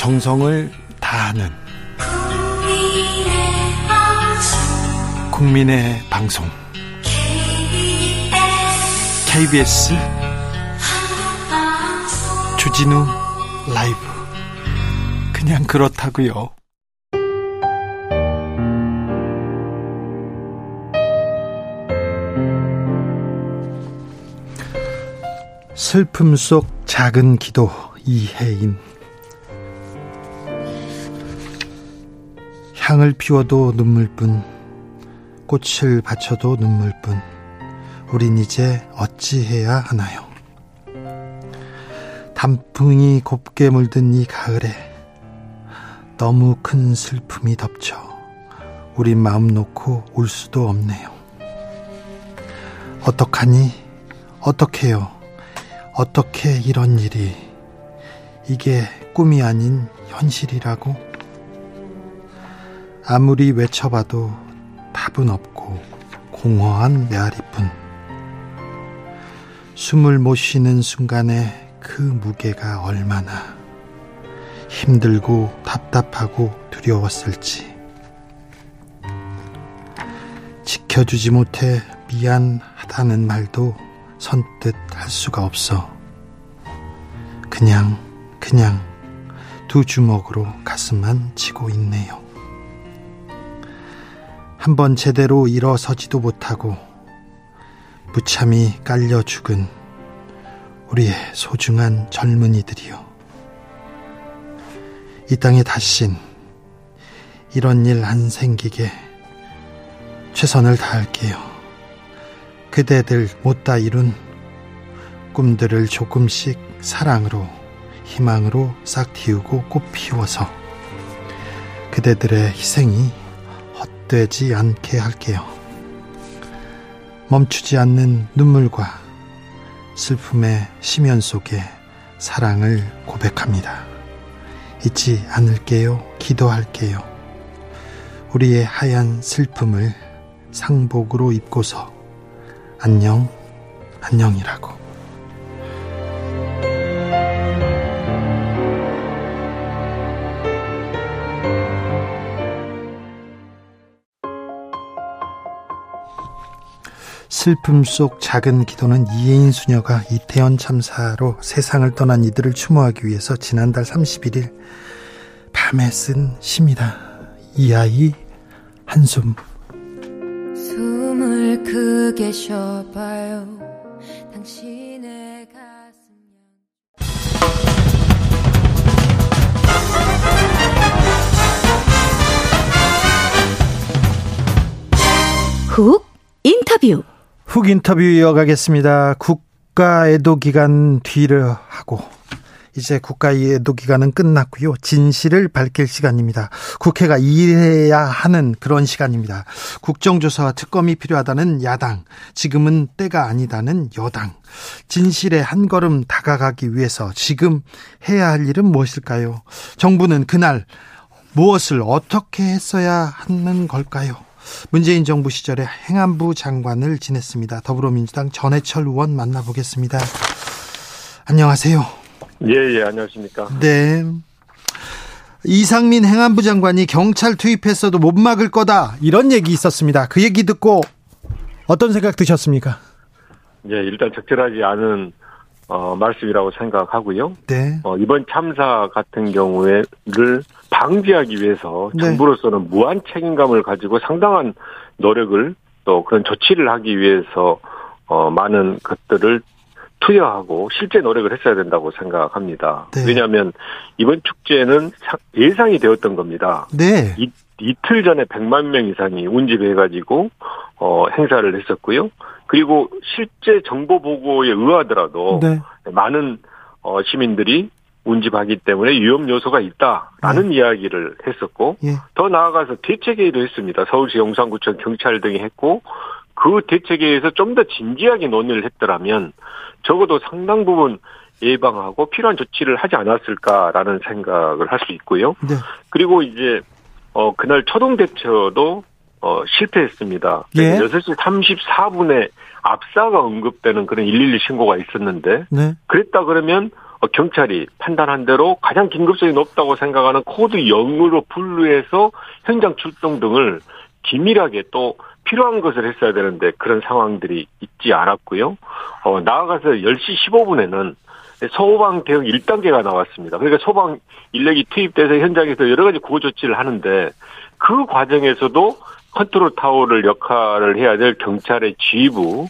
정성을 다하는 국민의 방송. KBS 주진우 라이브. 그냥 그렇다고요. 슬픔 속 작은 기도 이혜인 향을 피워도 눈물뿐 꽃을 바쳐도 눈물뿐 우린 이제 어찌해야 하나요? 단풍이 곱게 물든 이 가을에 너무 큰 슬픔이 덮쳐 우린 마음 놓고 울 수도 없네요. 어떡하니? 어떡해요? 어떻게 이런 일이? 이게 꿈이 아닌 현실이라고 아무리 외쳐봐도 답은 없고 공허한 메아리뿐 숨을 못 쉬는 순간에 그 무게가 얼마나 힘들고 답답하고 두려웠을지 지켜주지 못해 미안하다는 말도 선뜻 할 수가 없어. 그냥, 그냥 두 주먹으로 가슴만 치고 있네요. 한번 제대로 일어서지도 못하고 무참히 깔려 죽은 우리의 소중한 젊은이들이요. 이 땅에 다신 이런 일 안 생기게 최선을 다할게요. 그대들 못다 이룬 꿈들을 조금씩 사랑으로 희망으로 싹 틔우고 꽃 피워서 그대들의 희생이 헛되지 않게 할게요. 멈추지 않는 눈물과 슬픔의 심연 속에 사랑을 고백합니다. 잊지 않을게요. 기도할게요. 우리의 하얀 슬픔을 상복으로 입고서 안녕, 안녕이라고. 슬픔 속 작은 기도는 이혜인 수녀가 이태원 참사로 세상을 떠난 이들을 추모하기 위해서 지난달 31일 밤에 쓴 시입니다. 이 아이 한숨. 숨을 크게 쉬어봐요. 당신의 가슴 훅 인터뷰 훅 인터뷰 이어가겠습니다. 국가 애도 기간 뒤를 하고 이제 국가의 애도 기간은 끝났고요. 진실을 밝힐 시간입니다. 국회가 일해야 하는 그런 시간입니다. 국정조사와 특검이 필요하다는 야당, 지금은 때가 아니다는 여당. 진실에 한 걸음 다가가기 위해서 지금 해야 할 일은 무엇일까요? 정부는 그날 무엇을 어떻게 했어야 하는 걸까요? 문재인 정부 시절에 행안부 장관을 지냈습니다. 더불어민주당 전해철 의원 만나보겠습니다. 안녕하세요. 예, 예, 안녕하십니까. 네. 이상민 행안부 장관이 경찰 투입했어도 못 막을 거다. 이런 얘기 있었습니다. 그 얘기 듣고 어떤 생각 드셨습니까? 예, 일단 적절하지 않은 어, 말씀이라고 생각하고요. 네. 어, 이번 참사 같은 경우에를 방지하기 위해서 네. 정부로서는 무한 책임감을 가지고 상당한 노력을 또 그런 조치를 하기 위해서 어, 많은 것들을 투여하고 실제 노력을 했어야 된다고 생각합니다. 네. 왜냐하면 이번 축제는 예상이 되었던 겁니다. 네. 이, 이틀 전에 100만 명 이상이 운집해가지고 어, 행사를 했었고요. 그리고 실제 정보 보고에 의하더라도 네. 많은 어, 시민들이 운집하기 때문에 위험 요소가 있다라는 네. 이야기를 했었고 예. 더 나아가서 대책회의도 했습니다. 서울시 용산구청 경찰 등이 했고 그 대책회의에서 좀 더 진지하게 논의를 했더라면 적어도 상당 부분 예방하고 필요한 조치를 하지 않았을까라는 생각을 할 수 있고요. 네. 그리고 이제 어 그날 초동 대처도 어 실패했습니다. 예. 6시 34분에 압사가 언급되는 그런 112 신고가 있었는데 네. 그랬다 그러면 어, 경찰이 판단한 대로 가장 긴급성이 높다고 생각하는 코드 0으로 분류해서 현장 출동 등을 기밀하게 또 필요한 것을 했어야 되는데 그런 상황들이 있지 않았고요. 어, 나아가서 10시 15분에는 소방 대응 1단계가 나왔습니다. 그러니까 소방 인력이 투입돼서 현장에서 여러 가지 구호 조치를 하는데 그 과정에서도 컨트롤 타워를 역할을 해야 될 경찰의 지휘부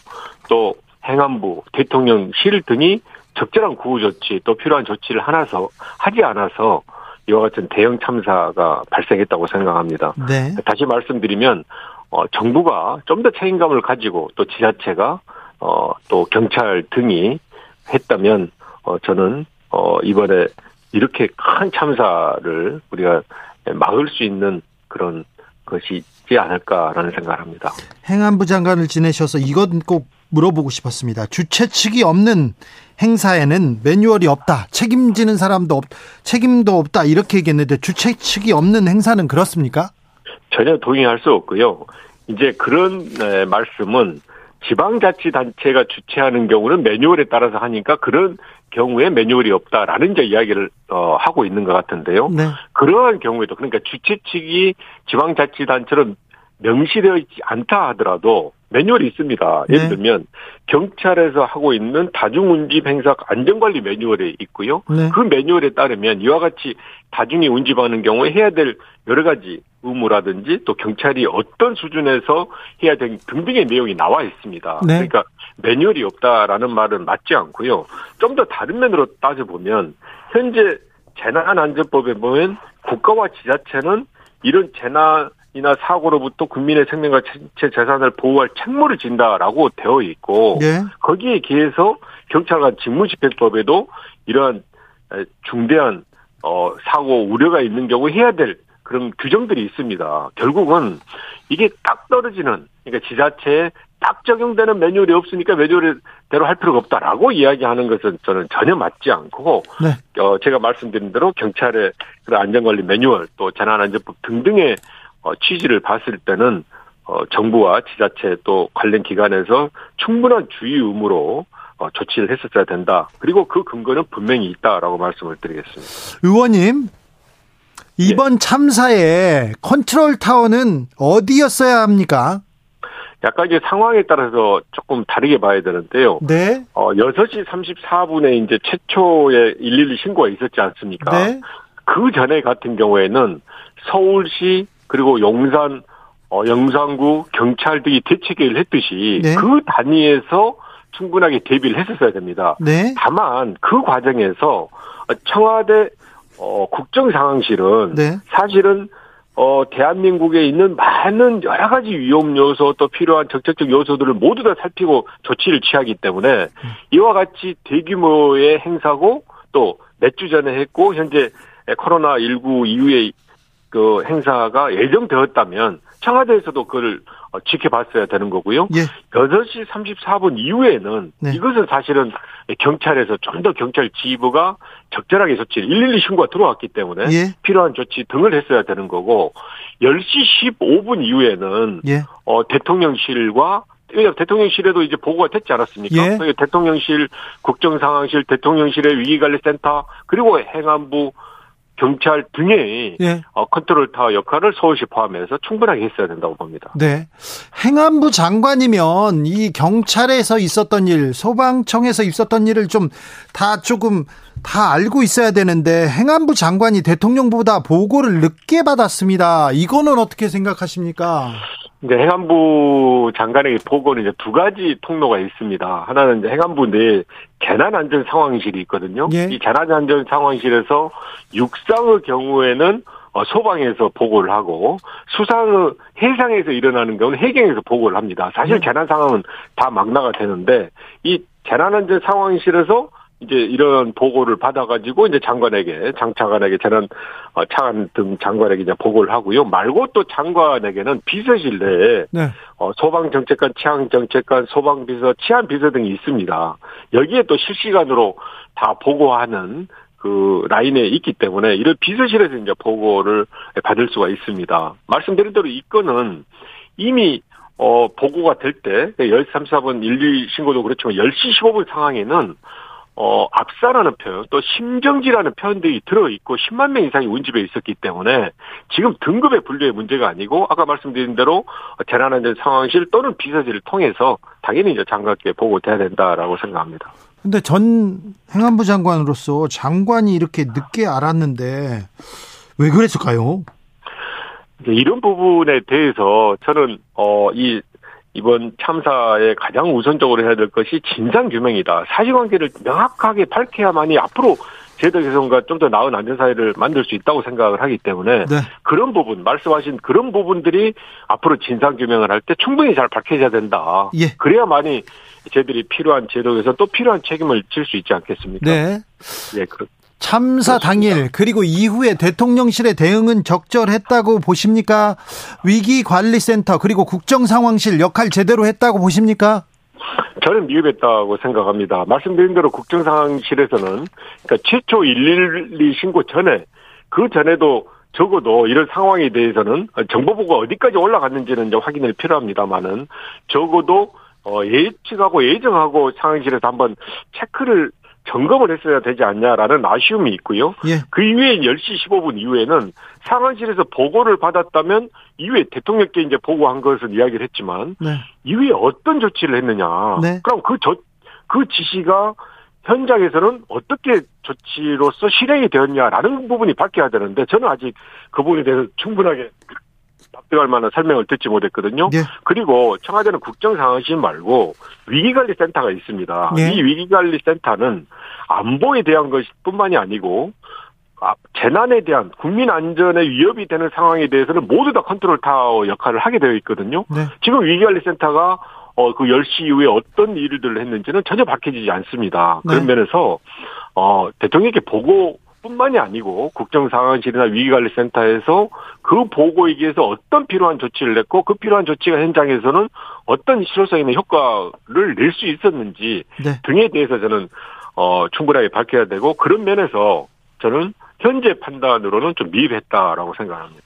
또 행안부 대통령실 등이 적절한 구호 조치 또 필요한 조치를 하나서 하지 않아서 이와 같은 대형 참사가 발생했다고 생각합니다. 네. 다시 말씀드리면 어, 정부가 좀 더 책임감을 가지고 또 지자체가 어, 또 경찰 등이 했다면 어, 저는 어, 이번에 이렇게 큰 참사를 우리가 막을 수 있는 그런 것이 있지 않을까라는 생각을 합니다. 행안부 장관을 지내셔서 이건 꼭 물어보고 싶었습니다. 주최 측이 없는 행사에는 매뉴얼이 없다. 책임지는 사람도 없, 책임도 없다. 이렇게 얘기했는데 주최 측이 없는 행사는 그렇습니까? 전혀 동의할 수 없고요. 이제 그런 네, 말씀은 지방자치단체가 주최하는 경우는 매뉴얼에 따라서 하니까 그런 경우에 매뉴얼이 없다라는 이제 이야기를 어, 하고 있는 것 같은데요. 네. 그러한 경우에도 그러니까 주최 측이 지방자치단체로 명시되어 있지 않다 하더라도 매뉴얼이 있습니다. 예를 네. 들면 경찰에서 하고 있는 다중운집 행사 안전관리 매뉴얼이 있고요. 네. 그 매뉴얼에 따르면 이와 같이 다중이 운집하는 경우에 해야 될 여러 가지 의무라든지 또 경찰이 어떤 수준에서 해야 될 등등의 내용이 나와 있습니다. 네. 그러니까 매뉴얼이 없다라는 말은 맞지 않고요. 좀 더 다른 면으로 따져보면 현재 재난안전법에 보면 국가와 지자체는 이런 재난 이나 사고로부터 국민의 생명과 체 재산을 보호할 책무를 진다라고 되어 있고 네. 거기에 기해서 경찰관 직무집행법에도 이러한 중대한 어 사고 우려가 있는 경우 해야 될 그런 규정들이 있습니다. 결국은 이게 딱 떨어지는 그러니까 지자체에 딱 적용되는 매뉴얼이 없으니까 매뉴얼대로 할 필요가 없다라고 이야기하는 것은 저는 전혀 맞지 않고 네. 어 제가 말씀드린 대로 경찰의 그런 안전관리 매뉴얼 또 재난안전법 등등의 어, 취지를 봤을 때는 어, 정부와 지자체 또 관련 기관에서 충분한 주의 의무로 어, 조치를 했었어야 된다. 그리고 그 근거는 분명히 있다라고 말씀을 드리겠습니다. 의원님, 이번 예. 참사의 컨트롤 타워는 어디였어야 합니까? 약간 이제 상황에 따라서 조금 다르게 봐야 되는데요. 네. 어, 6시 34분에 이제 최초의 112 신고가 있었지 않습니까? 네. 그 전에 같은 경우에는 서울시 그리고 용산 어, 영산구 경찰 등이 대책회의를 했듯이 네. 그 단위에서 충분하게 대비를 했었어야 됩니다. 네. 다만 그 과정에서 청와대 어, 국정상황실은 네. 사실은 어, 대한민국에 있는 많은 여러 가지 위험 요소 또 필요한 적극적 요소들을 모두 다 살피고 조치를 취하기 때문에 음. 이와 같이 대규모의 행사고 또 몇 주 전에 했고 현재 코로나19 이후에 그 행사가 예정되었다면 청와대에서도 그걸 어, 지켜봤어야 되는 거고요. 예. 8시 34분 이후에는 네. 이것은 사실은 경찰에서 좀 더 경찰 지휘부가 적절하게 조치를 112 신고가 들어왔기 때문에 예. 필요한 조치 등을 했어야 되는 거고 10시 15분 이후에는 예. 어, 대통령실과 왜냐 대통령실에도 이제 보고가 됐지 않았습니까? 예. 대통령실, 국정상황실, 대통령실의 위기관리센터 그리고 행안부 경찰 등의 네. 컨트롤 타워 역할을 서울시 포함해서 충분하게 했어야 된다고 봅니다. 네. 행안부 장관이면 이 경찰에서 있었던 일, 소방청에서 있었던 일을 좀 다 조금 다 알고 있어야 되는데 행안부 장관이 대통령보다 보고를 늦게 받았습니다. 이거는 어떻게 생각하십니까? 이제 행안부 장관에게 보고는 이제 두 가지 통로가 있습니다. 하나는 이제 행안부 내 재난안전 상황실이 있거든요. 예. 이 재난안전 상황실에서 육상의 경우에는 어, 소방에서 보고를 하고 수상의 해상에서 일어나는 경우는 해경에서 보고를 합니다. 사실 예. 재난 상황은 다 막나가 되는데 이 재난안전 상황실에서 이제 이런 보고를 받아가지고 이제 장관에게 장 차관에게 저는 어, 차관 등 장관에게 이제 보고를 하고요. 말고 또 장관에게는 비서실 내에 네. 어, 소방 정책관, 치안 정책관, 소방 비서, 치안 비서 등이 있습니다. 여기에 또 실시간으로 다 보고하는 그 라인에 있기 때문에 이런 비서실에서 이제 보고를 받을 수가 있습니다. 말씀드린 대로 이 건은 이미 어 보고가 될 때 13, 4분 1, 2 신고도 그렇지만 10시 15분 상황에는 어, 압사라는 표현, 또 심정지라는 표현들이 들어있고 10만 명 이상이 운집에 있었기 때문에 지금 등급의 분류의 문제가 아니고 아까 말씀드린 대로 재난안전 상황실 또는 비서실을 통해서 당연히 이제 장관께 보고돼야 된다라고 생각합니다. 근데 전 행안부 장관으로서 장관이 이렇게 늦게 알았는데 왜 그랬을까요? 이런 부분에 대해서 저는 어 이 이번 참사에 가장 우선적으로 해야 될 것이 진상 규명이다. 사실관계를 명확하게 밝혀야만이 앞으로 제도 개선과 좀 더 나은 안전사회를 만들 수 있다고 생각을 하기 때문에 네. 그런 부분 말씀하신 그런 부분들이 앞으로 진상 규명을 할 때 충분히 잘 밝혀져야 된다. 예. 그래야만이 저희들이 필요한 제도 개선 또 필요한 책임을 질 수 있지 않겠습니까? 네. 예, 그렇. 참사 당일 그리고 이후에 대통령실의 대응은 적절했다고 보십니까? 위기관리센터 그리고 국정상황실 역할 제대로 했다고 보십니까? 저는 미흡했다고 생각합니다. 말씀드린 대로 국정상황실에서는 그러니까 최초 112 신고 전에 그 전에도 적어도 이런 상황에 대해서는 정보보고가 어디까지 올라갔는지는 이제 확인이 필요합니다만은 적어도 어 예측하고 예정하고 상황실에서 한번 체크를 점검을 했어야 되지 않냐라는 아쉬움이 있고요. 예. 그 이후에 10시 15분 이후에는 상황실에서 보고를 받았다면 이후에 대통령께 이제 보고한 것을 이야기를 했지만 네. 이후에 어떤 조치를 했느냐. 네. 그럼 그 조, 그 지시가 현장에서는 어떻게 조치로서 실행이 되었냐라는 부분이 밝혀야 되는데 저는 아직 그 부분에 대해서 충분하게 납득할 만한 설명을 듣지 못했거든요. 예. 그리고 청와대는 국정상황실 말고 위기관리센터가 있습니다. 예. 이 위기관리센터는 안보에 대한 것뿐만이 아니고 아, 재난에 대한 국민 안전에 위협이 되는 상황에 대해서는 모두 다 컨트롤 타워 역할을 하게 되어 있거든요. 네. 지금 위기관리센터가 어, 그 10시 이후에 어떤 일들을 했는지는 전혀 밝혀지지 않습니다. 그런 네. 면에서, 어, 대통령에게 보고 뿐만이 아니고 국정상황실이나 위기관리센터에서 그 보고에 의해서 어떤 필요한 조치를 냈고 그 필요한 조치가 현장에서는 어떤 실효성 있는 효과를 낼 수 있었는지 네. 등에 대해서 저는 어 충분하게 밝혀야 되고 그런 면에서 저는 현재 판단으로는 좀 미흡했다라고 생각합니다.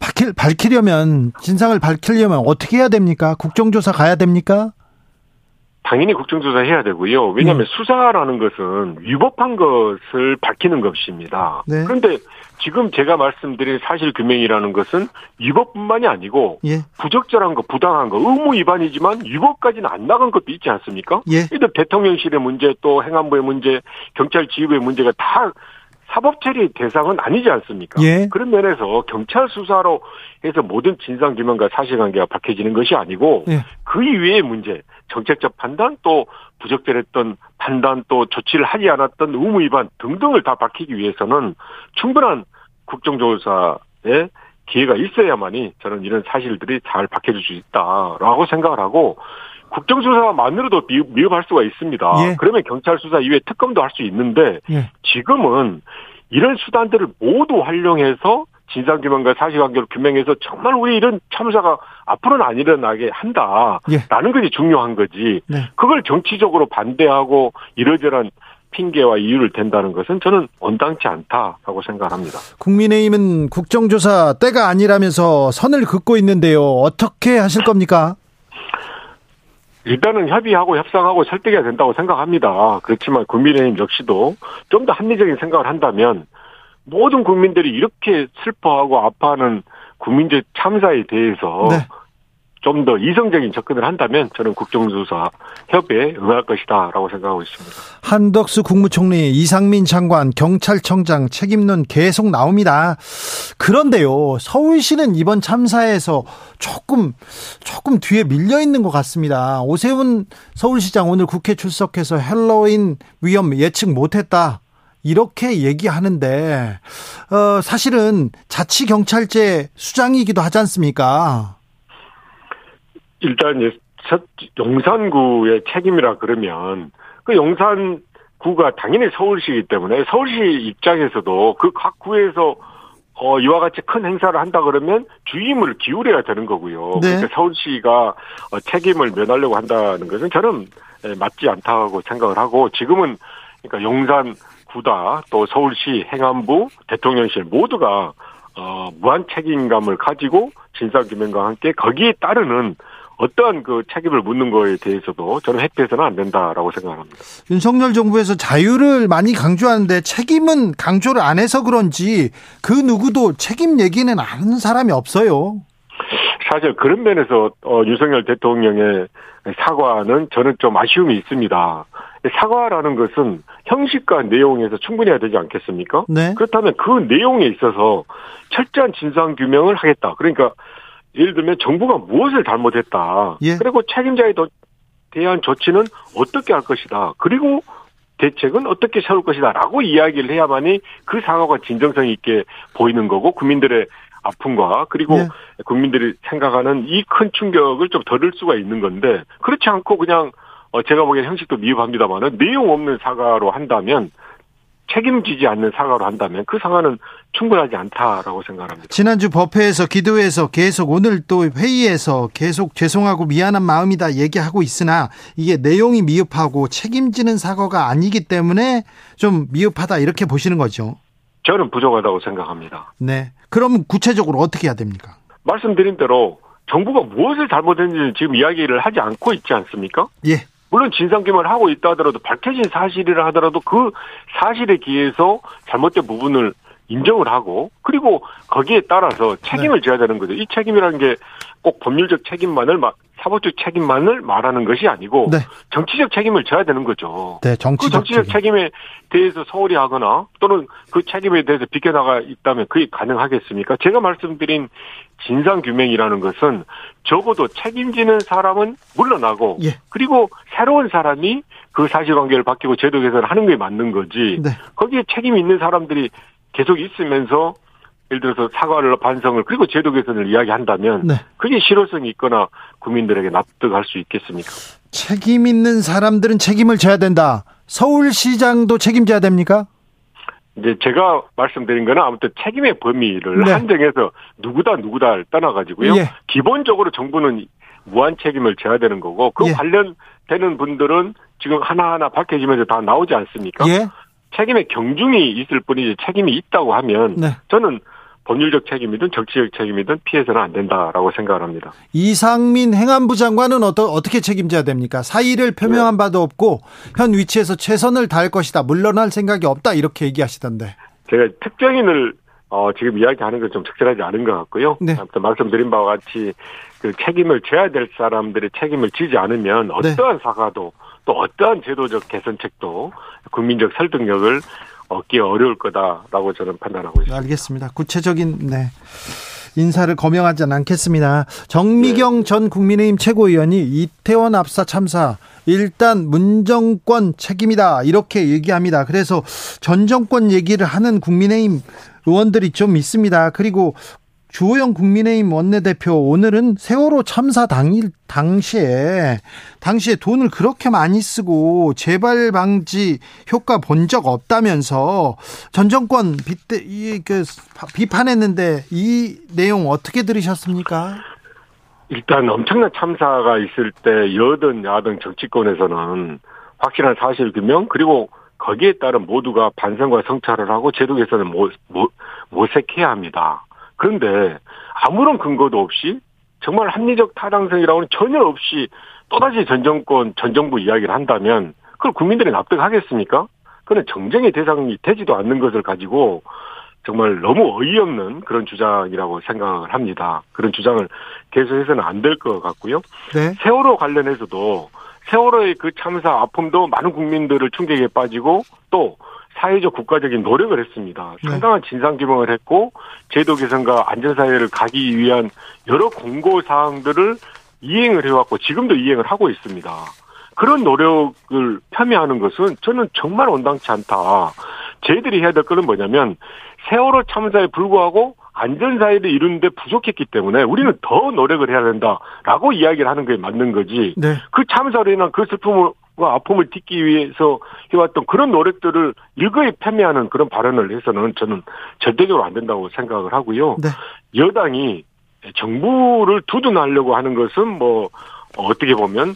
밝힐, 밝히려면 진상을 밝히려면 어떻게 해야 됩니까? 국정조사 가야 됩니까? 당연히 국정조사 해야 되고요. 왜냐하면 네. 수사라는 것은 위법한 것을 밝히는 것입니다. 네. 그런데 지금 제가 말씀드린 사실 규명이라는 것은 위법뿐만이 아니고 예. 부적절한 거, 부당한 거, 의무 위반이지만 위법까지는 안 나간 것도 있지 않습니까? 예. 대통령실의 문제, 또 행안부의 문제, 경찰 지휘부의 문제가 다 사법 처리 대상은 아니지 않습니까? 예. 그런 면에서 경찰 수사로 해서 모든 진상 규명과 사실관계가 밝혀지는 것이 아니고 예. 그 이외의 문제, 정책적 판단 또 부적절했던 판단 또 조치를 하지 않았던 의무 위반 등등을 다 밝히기 위해서는 충분한 국정조사에 기회가 있어야만이 저는 이런 사실들이 잘 밝혀질 수 있다라고 생각을 하고 국정조사만으로도 미흡, 할 수가 있습니다. 예. 그러면 경찰 수사 이외에 특검도 할 수 있는데 예. 지금은 이런 수단들을 모두 활용해서 진상규명과 사실관계를 규명해서 정말 우리 이런 참사가 앞으로는 안 일어나게 한다라는 예. 것이 중요한 거지. 네. 그걸 정치적으로 반대하고 이러저런 핑계와 이유를 댄다는 것은 저는 원당치 않다라고 생각합니다. 국민의힘은 국정조사 때가 아니라면서 선을 긋고 있는데요. 어떻게 하실 겁니까? 일단은 협의하고 협상하고 설득해야 된다고 생각합니다. 그렇지만 국민의힘 역시도 좀 더 합리적인 생각을 한다면 모든 국민들이 이렇게 슬퍼하고 아파하는 국민적 참사에 대해서 네. 좀더 이성적인 접근을 한다면 저는 국정조사 협의에 응할 것이다라고 생각하고 있습니다. 한덕수 국무총리, 이상민 장관, 경찰청장 책임론 계속 나옵니다. 그런데요, 서울시는 이번 참사에서 조금 조금 뒤에 밀려 있는 것 같습니다. 오세훈 서울시장 오늘 국회 출석해서 헬로윈 위험 예측 못했다. 이렇게 얘기하는데 어 사실은 자치 경찰제 수장이기도 하지 않습니까? 일단 용산구의 책임이라 그러면 그 용산구가 당연히 서울시이기 때문에 서울시 입장에서도 그 각 구에서 어, 이와 같이 큰 행사를 한다 그러면 주임을 기울여야 되는 거고요. 네. 그러니까 서울시가 어, 책임을 면하려고 한다는 것은 저는 예, 맞지 않다고 생각을 하고 지금은 그러니까 용산 구다 또 서울시 행안부 대통령실 모두가 어, 무한 책임감을 가지고 진상규명과 함께 거기에 따르는 어떠한 그 책임을 묻는 거에 대해서도 저는 회피해서는 안 된다라고 생각합니다. 윤석열 정부에서 자유를 많이 강조하는데 책임은 강조를 안 해서 그런지 그 누구도 책임 얘기는 아는 사람이 없어요. 사실 그런 면에서 어, 윤석열 대통령의 사과는 저는 좀 아쉬움이 있습니다. 사과라는 것은 형식과 내용에서 충분해야 되지 않겠습니까? 네. 그렇다면 그 내용에 있어서 철저한 진상 규명을 하겠다. 그러니까 예를 들면 정부가 무엇을 잘못했다. 예. 그리고 책임자에 대한 조치는 어떻게 할 것이다. 그리고 대책은 어떻게 세울 것이다라고 이야기를 해야만이 그 사과가 진정성 있게 보이는 거고 국민들의 아픔과 그리고 네. 국민들이 생각하는 이 큰 충격을 좀 덜을 수가 있는 건데 그렇지 않고 그냥 어 제가 보기엔 형식도 미흡합니다만은 내용 없는 사과로 한다면 책임지지 않는 사과로 한다면 그 사과는 충분하지 않다라고 생각합니다. 지난주 법회에서 기도회에서 계속 오늘 또 회의에서 계속 죄송하고 미안한 마음이다 얘기하고 있으나 이게 내용이 미흡하고 책임지는 사과가 아니기 때문에 좀 미흡하다 이렇게 보시는 거죠. 저는 부족하다고 생각합니다. 네. 그럼 구체적으로 어떻게 해야 됩니까? 말씀드린 대로 정부가 무엇을 잘못했는지 지금 이야기를 하지 않고 있지 않습니까? 예. 물론 진상규명을 하고 있다 하더라도 밝혀진 사실이라 하더라도 그 사실에 기해서 잘못된 부분을 인정을 하고 그리고 거기에 따라서 책임을 네. 져야 되는 거죠. 이 책임이라는 게 꼭 법률적 책임만을 사법적 책임만을 말하는 것이 아니고 네. 정치적 책임을 져야 되는 거죠. 네, 정치적, 그 정치적 책임. 에 대해서 소홀히 하거나 또는 그 책임에 대해서 비껴나가 있다면 그게 가능하겠습니까? 제가 말씀드린 진상규명이라는 것은 적어도 책임지는 사람은 물러나고 예. 그리고 새로운 사람이 그 사실관계를 바뀌고 제도 개선을 하는 게 맞는 거지 네. 거기에 책임 있는 사람들이 계속 있으면서 예를 들어서 사과를 반성을 그리고 제도 개선을 이야기한다면 네. 그게 실효성이 있거나 국민들에게 납득할 수 있겠습니까? 책임 있는 사람들은 책임을 져야 된다. 서울시장도 책임져야 됩니까? 이제 제가 말씀드린 거는 아무튼 책임의 범위를 네. 한정해서 누구다 누구다를 떠나가지고요. 예. 기본적으로 정부는 무한 책임을 져야 되는 거고 그 예. 관련되는 분들은 지금 하나하나 밝혀지면서 다 나오지 않습니까? 예. 책임의 경중이 있을 뿐이지 책임이 있다고 하면 네. 저는 법률적 책임이든 정치적 책임이든 피해서는 안 된다라고 생각을 합니다. 이상민 행안부 장관은 어떠, 어떻게 책임져야 됩니까? 사의를 표명한 네. 바도 없고 현 위치에서 최선을 다할 것이다. 물러날 생각이 없다. 이렇게 얘기하시던데. 제가 특정인을 어, 지금 이야기하는 건 좀 적절하지 않은 것 같고요. 네. 아무튼 말씀드린 바와 같이 그 책임을 져야 될 사람들의 책임을 지지 않으면 네. 어떠한 네. 사과도 또 어떠한 제도적 개선책도 국민적 설득력을 얻기 어려울 거다라고 저는 판단하고 있습니다. 알겠습니다. 구체적인 네. 인사를 거명하지는 않겠습니다. 정미경 네. 전 국민의힘 최고위원이 이태원 압사 참사 일단 문정권 책임이다 이렇게 얘기합니다. 그래서 전 정권 얘기를 하는 국민의힘 의원들이 좀 있습니다. 그리고 주호영 국민의힘 원내대표 오늘은 세월호 참사 당일 당시에 당시에 돈을 그렇게 많이 쓰고 재발 방지 효과 본 적 없다면서 전 정권 빗대 이 그 비판했는데 이 내용 어떻게 들으셨습니까? 일단 엄청난 참사가 있을 때 여든 야든 정치권에서는 확실한 사실 규명 그리고 거기에 따른 모두가 반성과 성찰을 하고 제도 개선을 모색해야 합니다. 그런데 아무런 근거도 없이 정말 합리적 타당성이라고는 전혀 없이 또다시 전 정권, 전 정부 이야기를 한다면 그걸 국민들이 납득하겠습니까? 그는 정쟁의 대상이 되지도 않는 것을 가지고 정말 너무 어이없는 그런 주장이라고 생각을 합니다. 그런 주장을 계속해서는 안 될 것 같고요. 네. 세월호 관련해서도 세월호의 그 참사 아픔도 많은 국민들을 충격에 빠지고 또 사회적 국가적인 노력을 했습니다. 네. 상당한 진상 규명을 했고 제도 개선과 안전 사회를 가기 위한 여러 공고 사항들을 이행을 해왔고 지금도 이행을 하고 있습니다. 그런 노력을 폄훼하는 것은 저는 정말 온당치 않다. 저희들이 해야 될 것은 뭐냐면 세월호 참사에 불구하고 안전사회를 이루는데 부족했기 때문에 우리는 더 노력을 해야 된다라고 이야기를 하는 게 맞는 거지. 네. 그 참사로 인한 그 슬픔을 아픔을 딛기 위해서 해왔던 그런 노력들을 일거에 폄훼하는 그런 발언을 해서는 저는 절대적으로 안 된다고 생각을 하고요. 네. 여당이 정부를 두둔하려고 하는 것은 뭐 어떻게 보면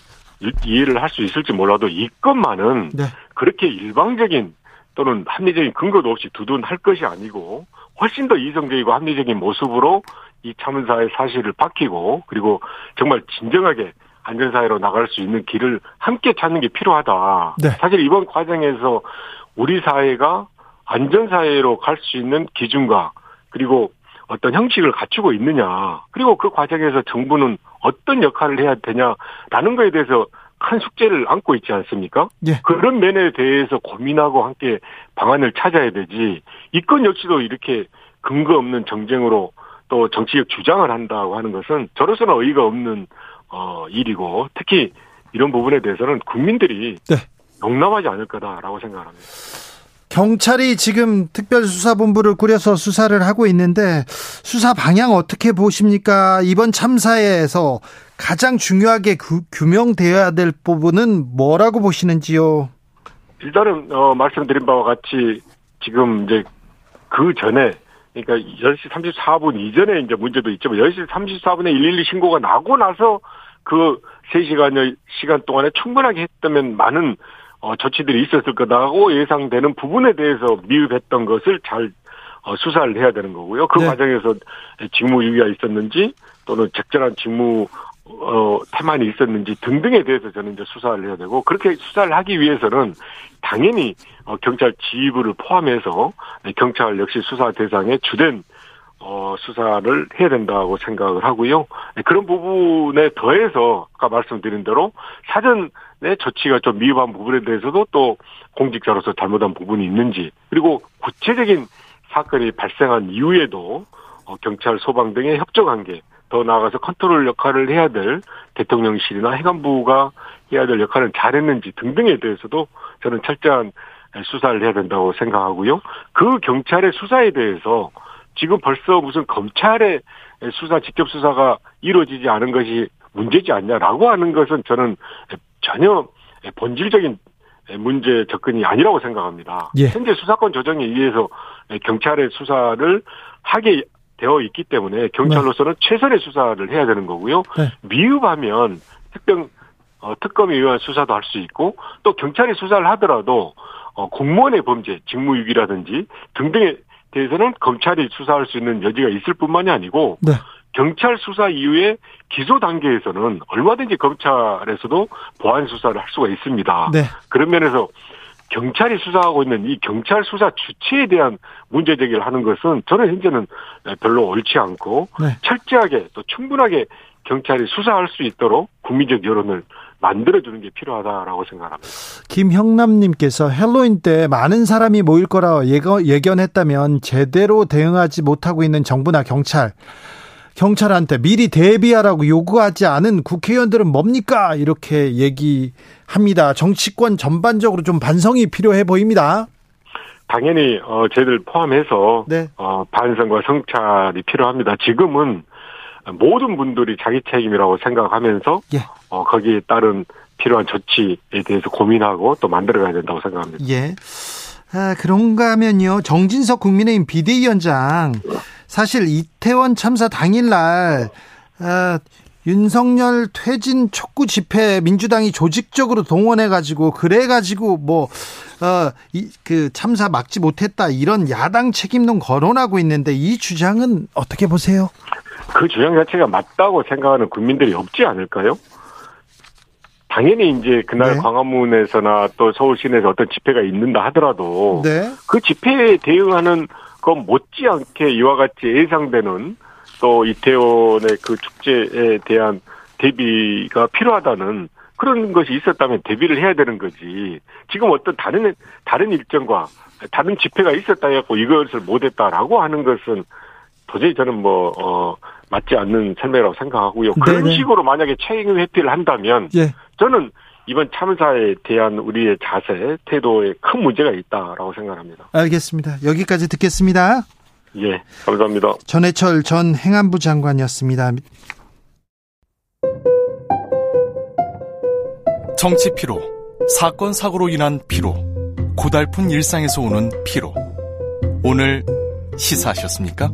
이해를 할 수 있을지 몰라도 이것만은 네. 그렇게 일방적인 또는 합리적인 근거도 없이 두둔할 것이 아니고 훨씬 더 이성적이고 합리적인 모습으로 이 참사의 사실을 밝히고 그리고 정말 진정하게 안전사회로 나갈 수 있는 길을 함께 찾는 게 필요하다. 네. 사실 이번 과정에서 우리 사회가 안전사회로 갈 수 있는 기준과 그리고 어떤 형식을 갖추고 있느냐. 그리고 그 과정에서 정부는 어떤 역할을 해야 되냐라는 거에 대해서 큰 숙제를 안고 있지 않습니까? 예. 그런 면에 대해서 고민하고 함께 방안을 찾아야 되지. 이 건 역시도 이렇게 근거 없는 정쟁으로 또 정치적 주장을 한다고 하는 것은 저로서는 어이가 없는 어 일이고 특히 이런 부분에 대해서는 국민들이 네. 용납하지 않을 거다라고 생각합니다. 경찰이 지금 특별수사본부를 꾸려서 수사를 하고 있는데 수사 방향 어떻게 보십니까? 이번 참사에서 가장 중요하게 그, 규명되어야 될 부분은 뭐라고 보시는지요? 일단은 어, 말씀드린 바와 같이 지금 이제 그 전에 그러니까 10시 34분 이전에 이제 문제도 있지만 10시 34분에 112 신고가 나고 나서 그 3시간여 시간 동안에 충분하게 했다면 많은 어, 조치들이 있었을 거다고 예상되는 부분에 대해서 미흡했던 것을 잘 어, 수사를 해야 되는 거고요. 그 네. 과정에서 직무유기가 있었는지 또는 적절한 직무 어, 태만이 있었는지 등등에 대해서 저는 이제 수사를 해야 되고 그렇게 수사를 하기 위해서는 당연히 어, 경찰 지휘부를 포함해서 경찰 역시 수사 대상의 주된 어, 수사를 해야 된다고 생각을 하고요. 그런 부분에 더해서 아까 말씀드린 대로 사전의 조치가 좀 미흡한 부분에 대해서도 또 공직자로서 잘못한 부분이 있는지 그리고 구체적인 사건이 발생한 이후에도 어, 경찰, 소방 등의 협조 관계 더 나아가서 컨트롤 역할을 해야 될 대통령실이나 해관부가 해야 될 역할은 잘했는지 등등에 대해서도 저는 철저한 수사를 해야 된다고 생각하고요. 그 경찰의 수사에 대해서 지금 벌써 무슨 검찰의 수사, 직접 수사가 이루어지지 않은 것이 문제지 않냐라고 하는 것은 저는 전혀 본질적인 문제 접근이 아니라고 생각합니다. 예. 현재 수사권 조정에 의해서 경찰의 수사를 하게 되어 있기 때문에 경찰로서는 네. 최선의 수사를 해야 되는 거고요. 네. 미흡하면 특정 어, 특검에 의한 수사도 할 수 있고 또 경찰이 수사를 하더라도 어, 공무원의 범죄, 직무유기라든지 등등에 대해서는 검찰이 수사할 수 있는 여지가 있을 뿐만이 아니고 네. 경찰 수사 이후에 기소 단계에서는 얼마든지 검찰에서도 보안 수사를 할 수가 있습니다. 네. 그런 면에서 경찰이 수사하고 있는 이 경찰 수사 주체에 대한 문제 제기를 하는 것은 저는 현재는 별로 옳지 않고 네. 철저하게 또 충분하게 경찰이 수사할 수 있도록 국민적 여론을 만들어주는 게 필요하다라고 생각합니다. 김형남님께서 헬로윈 때 많은 사람이 모일 거라 예견했다면 제대로 대응하지 못하고 있는 정부나 경찰 경찰한테 미리 대비하라고 요구하지 않은 국회의원들은 뭡니까? 이렇게 얘기합니다. 정치권 전반적으로 좀 반성이 필요해 보입니다. 당연히 어 저희들 포함해서 네. 어 반성과 성찰이 필요합니다. 지금은 모든 분들이 자기 책임이라고 생각하면서 예. 어 거기에 따른 필요한 조치에 대해서 고민하고 또 만들어가야 된다고 생각합니다. 예. 아, 그런가 하면요. 정진석 국민의힘 비대위원장 사실 이태원 참사 당일날 아, 윤석열 퇴진 촉구 집회 민주당이 조직적으로 동원해 가지고 그래 가지고 뭐어그 참사 막지 못했다 이런 야당 책임론 거론하고 있는데 이 주장은 어떻게 보세요? 그 주장 자체가 맞다고 생각하는 국민들이 없지 않을까요? 당연히 이제 그날 네. 광화문에서나 또 서울 시내에서 어떤 집회가 있는다 하더라도 네. 그 집회에 대응하는 것 못지않게 이와 같이 예상되는 또 이태원의 그 축제에 대한 대비가 필요하다는 그런 것이 있었다면 대비를 해야 되는 거지. 지금 어떤 다른 다른 일정과 다른 집회가 있었다 해갖고 이것을 못했다라고 하는 것은 도저히 저는 뭐 어, 맞지 않는 설명이라고 생각하고요. 그런 네네. 식으로 만약에 책임 회피를 한다면 예. 저는 이번 참사에 대한 우리의 자세, 태도에 큰 문제가 있다라고 생각합니다. 알겠습니다. 여기까지 듣겠습니다. 예, 감사합니다. 전해철 전 행안부 장관이었습니다. 정치 피로, 사건 사고로 인한 피로, 고달픈 일상에서 오는 피로. 오늘 시사하셨습니까?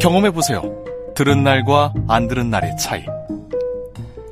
경험해 보세요. 들은 날과 안 들은 날의 차이.